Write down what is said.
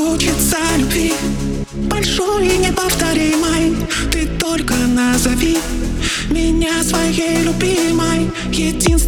хочется любви. Большой и неповторимой. Ты только назови Меня своей любимой. Единственной